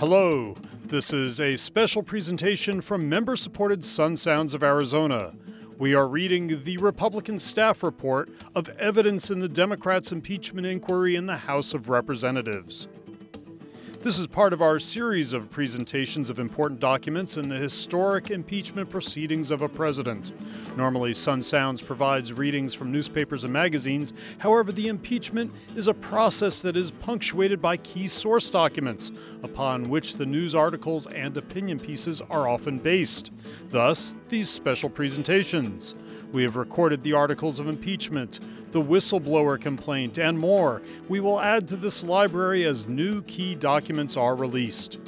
Hello, this is a special presentation from member supported Sun Sounds of Arizona. We are reading the Republican staff report of evidence in the Democrats' impeachment inquiry in the House of Representatives. This is part of our series of presentations of important documents in the historic impeachment proceedings of a president. Normally, Sun Sounds provides readings from newspapers and magazines. However, the impeachment is a process that is punctuated by key source documents, upon which the news articles and opinion pieces are often based. Thus, these special presentations. We have recorded the articles of impeachment, the whistleblower complaint, and more. We will add to this library as new key documents are released.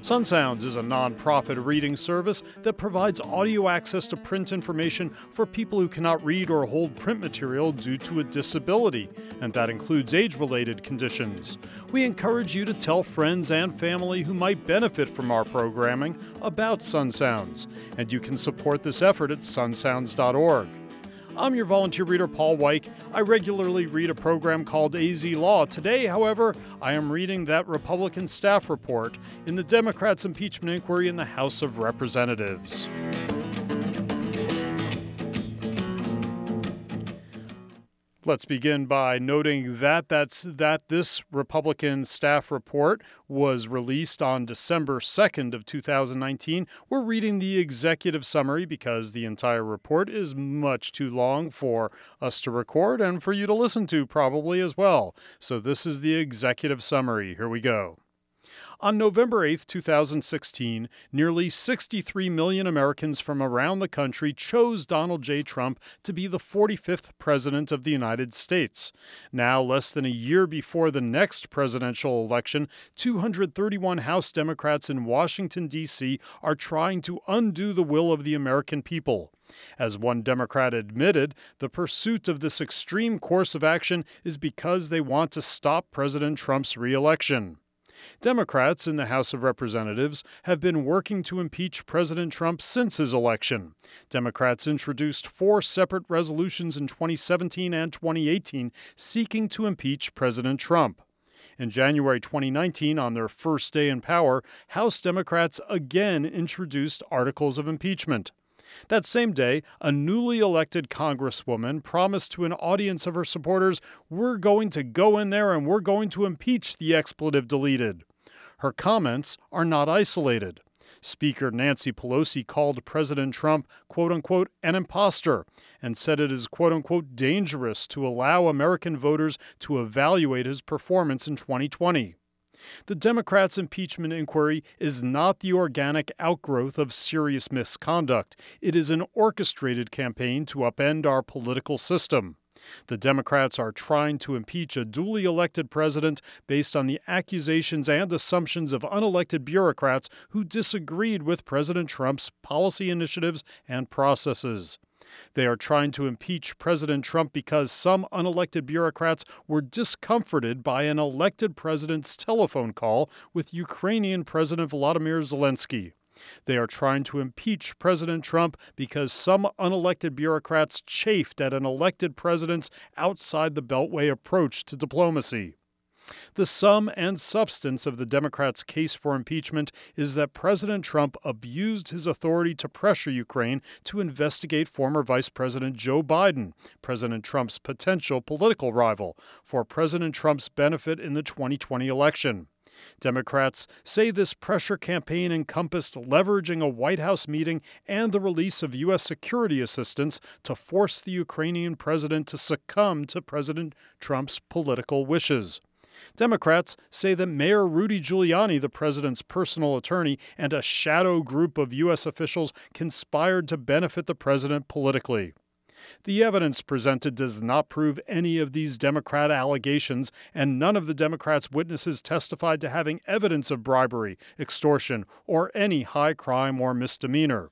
Sun Sounds is a nonprofit reading service that provides audio access to print information for people who cannot read or hold print material due to a disability, and that includes age related conditions. We encourage you to tell friends and family who might benefit from our programming about Sun Sounds, and you can support this effort at sunsounds.org. I'm your volunteer reader, Paul Weick. I regularly read a program called AZ Law. Today, however, I am reading that Republican staff report in the Democrats' impeachment inquiry in the House of Representatives. Let's begin by noting that that's that this Republican staff report was released on December 2nd of 2019. We're reading the executive summary because the entire report is much too long for us to record and for you to listen to probably as well. So this is the executive summary. Here we go. On November 8, 2016, nearly 63 million Americans from around the country chose Donald J. Trump to be the 45th President of the United States. Now, less than a year before the next presidential election, 231 House Democrats in Washington, D.C. are trying to undo the will of the American people. As one Democrat admitted, the pursuit of this extreme course of action is because they want to stop President Trump's reelection. Democrats in the House of Representatives have been working to impeach President Trump since his election. Democrats introduced four separate resolutions in 2017 and 2018 seeking to impeach President Trump. In January 2019, on their first day in power, House Democrats again introduced articles of impeachment. That same day, a newly elected Congresswoman promised to an audience of her supporters, We're going to go in there and we're going to impeach the expletive deleted. Her comments are not isolated. Speaker Nancy Pelosi called President Trump, quote unquote, an impostor and said it is, quote unquote, dangerous to allow American voters to evaluate his performance in 2020. The Democrats' impeachment inquiry is not the organic outgrowth of serious misconduct. It is an orchestrated campaign to upend our political system. The Democrats are trying to impeach a duly elected president based on the accusations and assumptions of unelected bureaucrats who disagreed with President Trump's policy initiatives and processes. They are trying to impeach President Trump because some unelected bureaucrats were discomforted by an elected president's telephone call with Ukrainian President Volodymyr Zelensky. They are trying to impeach President Trump because some unelected bureaucrats chafed at an elected president's outside the Beltway approach to diplomacy. The sum and substance of the Democrats' case for impeachment is that President Trump abused his authority to pressure Ukraine to investigate former Vice President Joe Biden, President Trump's potential political rival, for President Trump's benefit in the 2020 election. Democrats say this pressure campaign encompassed leveraging a White House meeting and the release of U.S. security assistance to force the Ukrainian president to succumb to President Trump's political wishes. Democrats say that Mayor Rudy Giuliani, the president's personal attorney, and a shadow group of U.S. officials conspired to benefit the president politically. The evidence presented does not prove any of these Democrat allegations, and none of the Democrats' witnesses testified to having evidence of bribery, extortion, or any high crime or misdemeanor.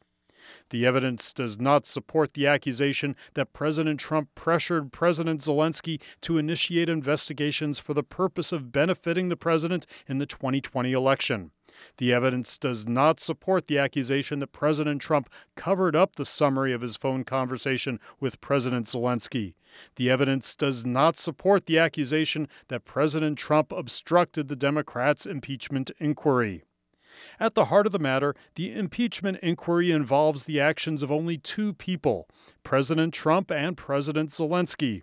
The evidence does not support the accusation that President Trump pressured President Zelensky to initiate investigations for the purpose of benefiting the president in the 2020 election. The evidence does not support the accusation that President Trump covered up the summary of his phone conversation with President Zelensky. The evidence does not support the accusation that President Trump obstructed the Democrats' impeachment inquiry. At the heart of the matter, the impeachment inquiry involves the actions of only two people President Trump and President Zelensky.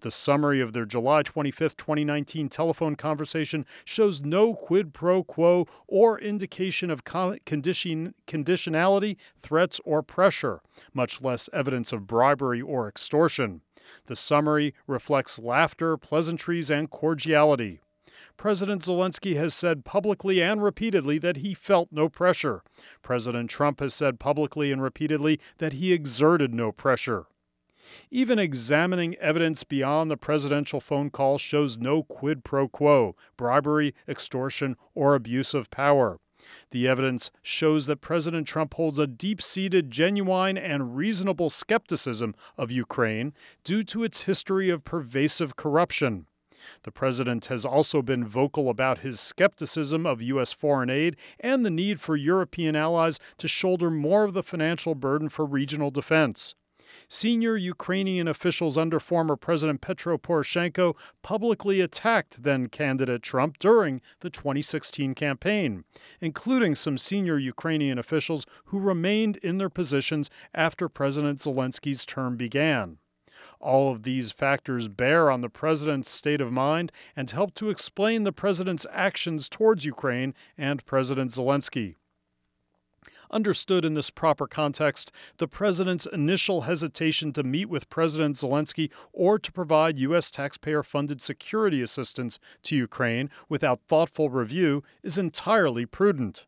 The summary of their July 25, 2019 telephone conversation shows no quid pro quo or indication of condition, conditionality, threats, or pressure, much less evidence of bribery or extortion. The summary reflects laughter, pleasantries, and cordiality. President Zelensky has said publicly and repeatedly that he felt no pressure. President Trump has said publicly and repeatedly that he exerted no pressure. Even examining evidence beyond the presidential phone call shows no quid pro quo, bribery, extortion, or abuse of power. The evidence shows that President Trump holds a deep seated, genuine, and reasonable skepticism of Ukraine due to its history of pervasive corruption. The president has also been vocal about his skepticism of U.S. foreign aid and the need for European allies to shoulder more of the financial burden for regional defense. Senior Ukrainian officials under former President Petro Poroshenko publicly attacked then candidate Trump during the 2016 campaign, including some senior Ukrainian officials who remained in their positions after President Zelensky's term began. All of these factors bear on the president's state of mind and help to explain the president's actions towards Ukraine and President Zelensky. Understood in this proper context, the president's initial hesitation to meet with President Zelensky or to provide U.S. taxpayer funded security assistance to Ukraine without thoughtful review is entirely prudent.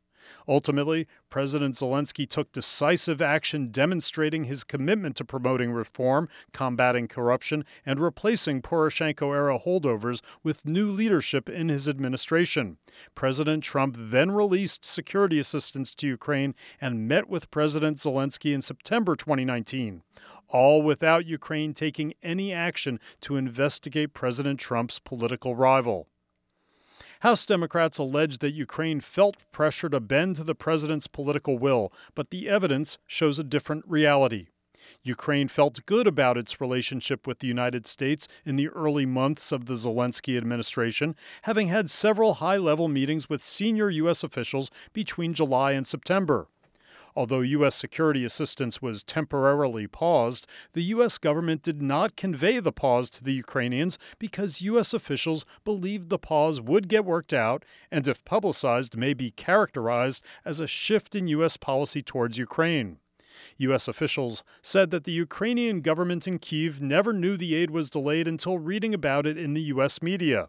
Ultimately, President Zelensky took decisive action demonstrating his commitment to promoting reform, combating corruption, and replacing Poroshenko era holdovers with new leadership in his administration. President Trump then released security assistance to Ukraine and met with President Zelensky in September 2019 all without Ukraine taking any action to investigate President Trump's political rival. House Democrats allege that Ukraine felt pressure to bend to the president's political will, but the evidence shows a different reality. Ukraine felt good about its relationship with the United States in the early months of the Zelensky administration, having had several high level meetings with senior U.S. officials between July and September. Although U.S. security assistance was temporarily paused, the U.S. government did not convey the pause to the Ukrainians because U.S. officials believed the pause would get worked out and, if publicized, may be characterized as a shift in U.S. policy towards Ukraine. U.S. officials said that the Ukrainian government in Kiev never knew the aid was delayed until reading about it in the U.S. media.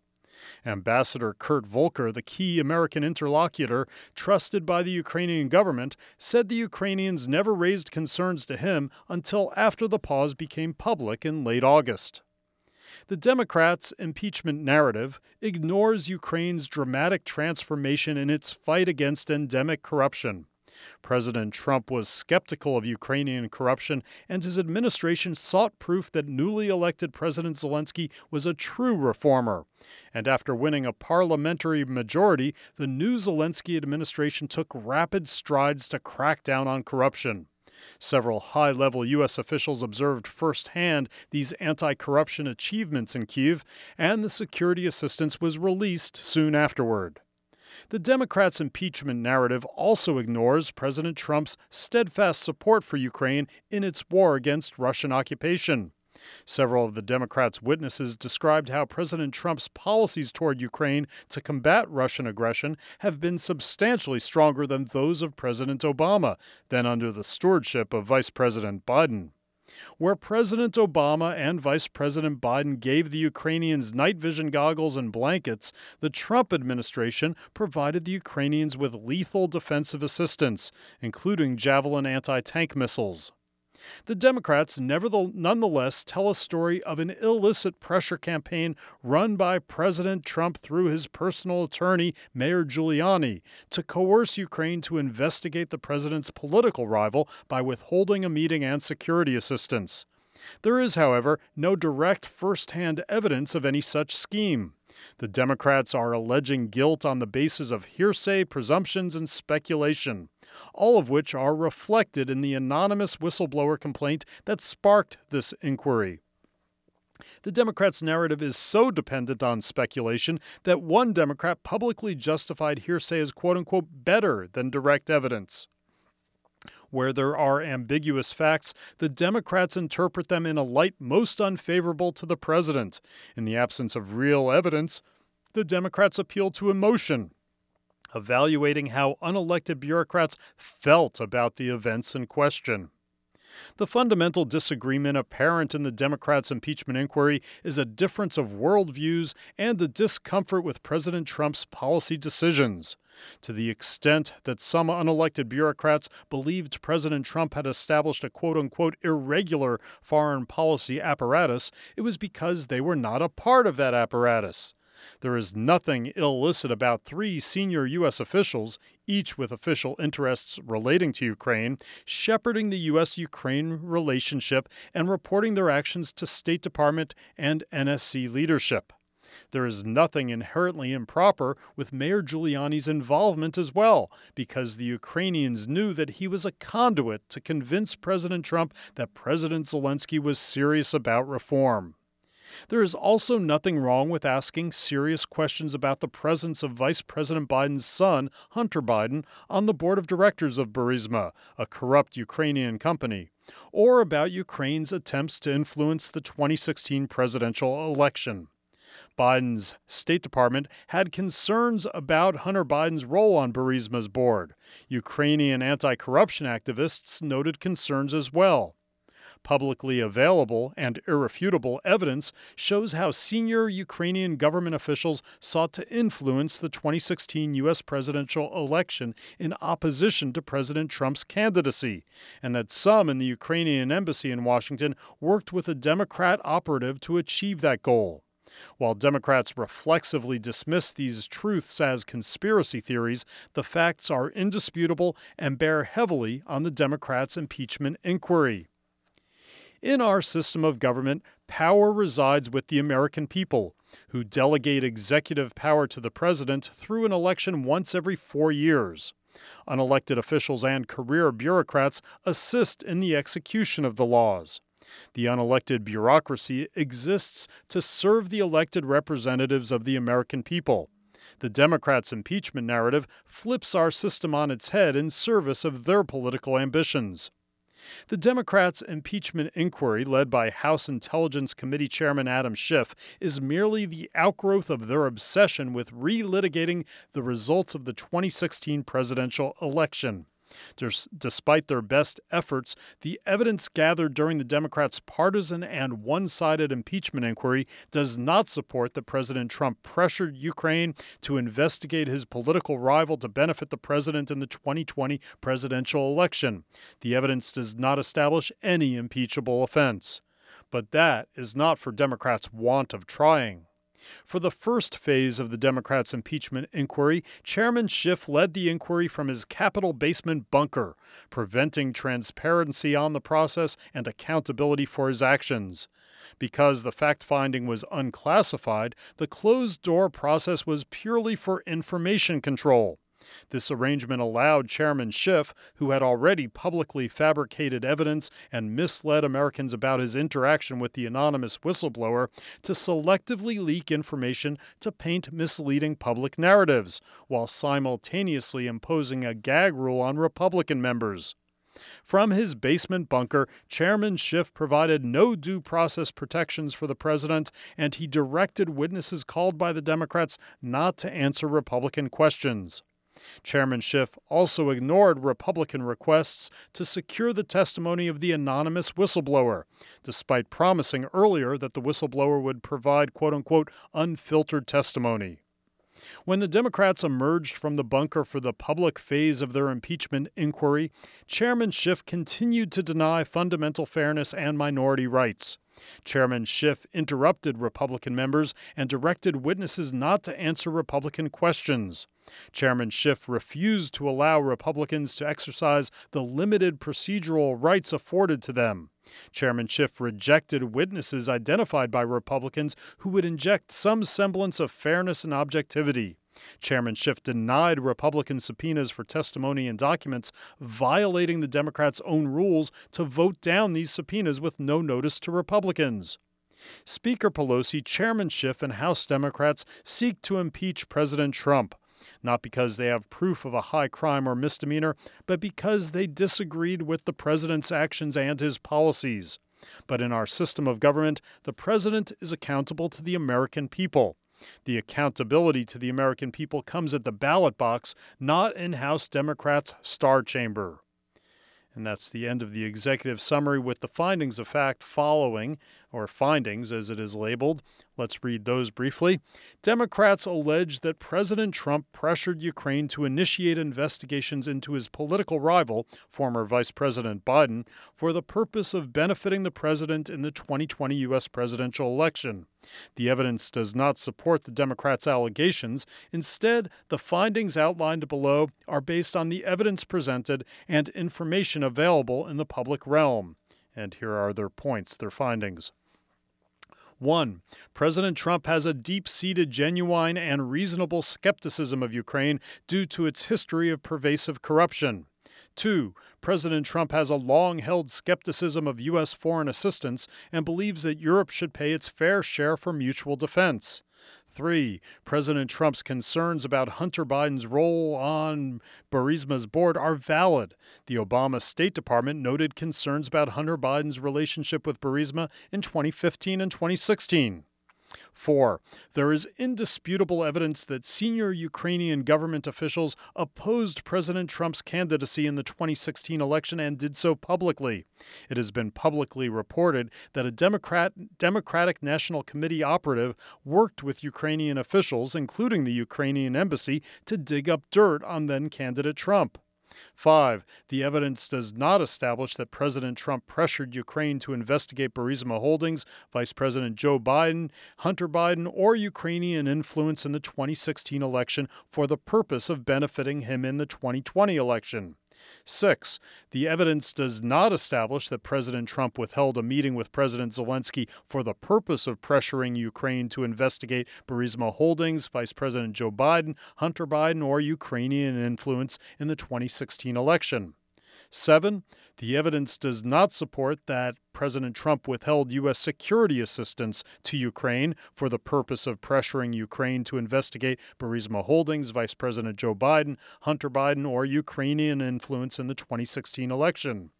Ambassador Kurt Volker, the key American interlocutor trusted by the Ukrainian government, said the Ukrainians never raised concerns to him until after the pause became public in late August. The Democrats' impeachment narrative ignores Ukraine's dramatic transformation in its fight against endemic corruption. President Trump was skeptical of Ukrainian corruption, and his administration sought proof that newly elected President Zelensky was a true reformer. And after winning a parliamentary majority, the new Zelensky administration took rapid strides to crack down on corruption. Several high level U.S. officials observed firsthand these anti corruption achievements in Kiev, and the security assistance was released soon afterward. The Democrats' impeachment narrative also ignores President Trump's steadfast support for Ukraine in its war against Russian occupation. Several of the Democrats' witnesses described how President Trump's policies toward Ukraine to combat Russian aggression have been substantially stronger than those of President Obama, than under the stewardship of Vice President Biden where President Obama and Vice President Biden gave the Ukrainians night vision goggles and blankets, the Trump administration provided the Ukrainians with lethal defensive assistance, including Javelin anti tank missiles. The Democrats, nonetheless, tell a story of an illicit pressure campaign run by President Trump through his personal attorney, Mayor Giuliani, to coerce Ukraine to investigate the president's political rival by withholding a meeting and security assistance. There is, however, no direct first hand evidence of any such scheme. The Democrats are alleging guilt on the basis of hearsay, presumptions, and speculation, all of which are reflected in the anonymous whistleblower complaint that sparked this inquiry. The Democrats' narrative is so dependent on speculation that one Democrat publicly justified hearsay as quote unquote better than direct evidence. Where there are ambiguous facts, the Democrats interpret them in a light most unfavorable to the president. In the absence of real evidence, the Democrats appeal to emotion, evaluating how unelected bureaucrats felt about the events in question. The fundamental disagreement apparent in the Democrats' impeachment inquiry is a difference of worldviews and a discomfort with President Trump's policy decisions. To the extent that some unelected bureaucrats believed President Trump had established a quote unquote irregular foreign policy apparatus, it was because they were not a part of that apparatus. There is nothing illicit about three senior U.S. officials, each with official interests relating to Ukraine, shepherding the U.S. Ukraine relationship and reporting their actions to State Department and NSC leadership. There is nothing inherently improper with Mayor Giuliani's involvement as well, because the Ukrainians knew that he was a conduit to convince President Trump that President Zelensky was serious about reform. There is also nothing wrong with asking serious questions about the presence of Vice President Biden's son, Hunter Biden, on the board of directors of Burisma, a corrupt Ukrainian company, or about Ukraine's attempts to influence the 2016 presidential election. Biden's State Department had concerns about Hunter Biden's role on Burisma's board. Ukrainian anti corruption activists noted concerns as well. Publicly available and irrefutable evidence shows how senior Ukrainian government officials sought to influence the 2016 U.S. presidential election in opposition to President Trump's candidacy, and that some in the Ukrainian embassy in Washington worked with a Democrat operative to achieve that goal. While Democrats reflexively dismiss these truths as conspiracy theories, the facts are indisputable and bear heavily on the Democrats' impeachment inquiry. In our system of government, power resides with the American people, who delegate executive power to the president through an election once every four years. Unelected officials and career bureaucrats assist in the execution of the laws. The unelected bureaucracy exists to serve the elected representatives of the American people. The Democrats' impeachment narrative flips our system on its head in service of their political ambitions. The Democrats' impeachment inquiry, led by House Intelligence Committee Chairman Adam Schiff, is merely the outgrowth of their obsession with relitigating the results of the 2016 presidential election. Despite their best efforts, the evidence gathered during the Democrats' partisan and one sided impeachment inquiry does not support that President Trump pressured Ukraine to investigate his political rival to benefit the president in the 2020 presidential election. The evidence does not establish any impeachable offense. But that is not for Democrats' want of trying. For the first phase of the Democrats' impeachment inquiry, Chairman Schiff led the inquiry from his Capitol basement bunker, preventing transparency on the process and accountability for his actions. Because the fact finding was unclassified, the closed door process was purely for information control. This arrangement allowed Chairman Schiff, who had already publicly fabricated evidence and misled Americans about his interaction with the anonymous whistleblower, to selectively leak information to paint misleading public narratives, while simultaneously imposing a gag rule on Republican members. From his basement bunker, Chairman Schiff provided no due process protections for the president, and he directed witnesses called by the Democrats not to answer Republican questions. Chairman Schiff also ignored Republican requests to secure the testimony of the anonymous whistleblower, despite promising earlier that the whistleblower would provide quote unquote unfiltered testimony. When the Democrats emerged from the bunker for the public phase of their impeachment inquiry, Chairman Schiff continued to deny fundamental fairness and minority rights. Chairman Schiff interrupted Republican members and directed witnesses not to answer Republican questions. Chairman Schiff refused to allow Republicans to exercise the limited procedural rights afforded to them. Chairman Schiff rejected witnesses identified by Republicans who would inject some semblance of fairness and objectivity. Chairman Schiff denied Republican subpoenas for testimony and documents, violating the Democrats' own rules to vote down these subpoenas with no notice to Republicans. Speaker Pelosi, Chairman Schiff, and House Democrats seek to impeach President Trump, not because they have proof of a high crime or misdemeanor, but because they disagreed with the president's actions and his policies. But in our system of government, the president is accountable to the American people. The accountability to the American people comes at the ballot box, not in House Democrats' star chamber. And that's the end of the executive summary with the findings of fact following, or findings as it is labeled. Let's read those briefly. Democrats allege that President Trump pressured Ukraine to initiate investigations into his political rival, former Vice President Biden, for the purpose of benefiting the president in the 2020 U.S. presidential election. The evidence does not support the Democrats' allegations. Instead, the findings outlined below are based on the evidence presented and information available in the public realm. And here are their points, their findings. 1. President Trump has a deep seated, genuine, and reasonable skepticism of Ukraine due to its history of pervasive corruption. Two, President Trump has a long held skepticism of U.S. foreign assistance and believes that Europe should pay its fair share for mutual defense. Three, President Trump's concerns about Hunter Biden's role on Burisma's board are valid. The Obama State Department noted concerns about Hunter Biden's relationship with Burisma in 2015 and 2016. Four, there is indisputable evidence that senior Ukrainian government officials opposed President Trump's candidacy in the 2016 election and did so publicly. It has been publicly reported that a Democrat, Democratic National Committee operative worked with Ukrainian officials, including the Ukrainian embassy, to dig up dirt on then candidate Trump. Five, the evidence does not establish that President Trump pressured Ukraine to investigate Burisma Holdings, Vice President Joe Biden, Hunter Biden, or Ukrainian influence in the 2016 election for the purpose of benefiting him in the 2020 election. Six, the evidence does not establish that President Trump withheld a meeting with President Zelensky for the purpose of pressuring Ukraine to investigate Burisma Holdings, Vice President Joe Biden, Hunter Biden, or Ukrainian influence in the 2016 election. Seven, the evidence does not support that President Trump withheld U.S. security assistance to Ukraine for the purpose of pressuring Ukraine to investigate Burisma Holdings, Vice President Joe Biden, Hunter Biden, or Ukrainian influence in the 2016 election.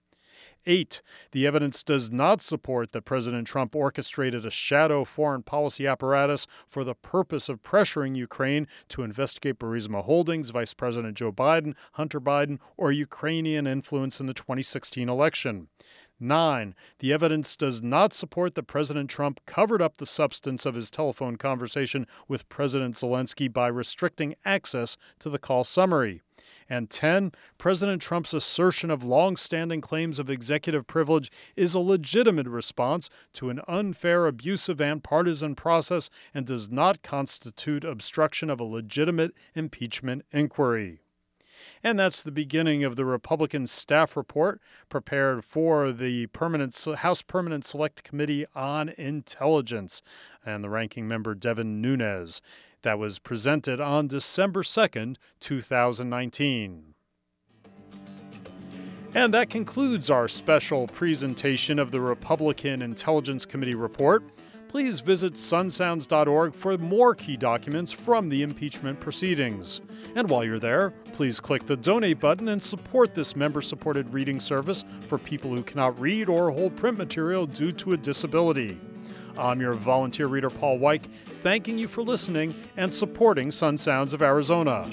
8. The evidence does not support that President Trump orchestrated a shadow foreign policy apparatus for the purpose of pressuring Ukraine to investigate Burisma Holdings, Vice President Joe Biden, Hunter Biden, or Ukrainian influence in the 2016 election. 9. The evidence does not support that President Trump covered up the substance of his telephone conversation with President Zelensky by restricting access to the call summary. And 10. President Trump's assertion of long standing claims of executive privilege is a legitimate response to an unfair, abusive, and partisan process and does not constitute obstruction of a legitimate impeachment inquiry. And that's the beginning of the Republican staff report prepared for the permanent House Permanent Select Committee on Intelligence and the ranking member Devin Nunes that was presented on December 2nd, 2019. And that concludes our special presentation of the Republican Intelligence Committee report. Please visit sunsounds.org for more key documents from the impeachment proceedings. And while you're there, please click the donate button and support this member supported reading service for people who cannot read or hold print material due to a disability. I'm your volunteer reader, Paul Weick, thanking you for listening and supporting Sun Sounds of Arizona.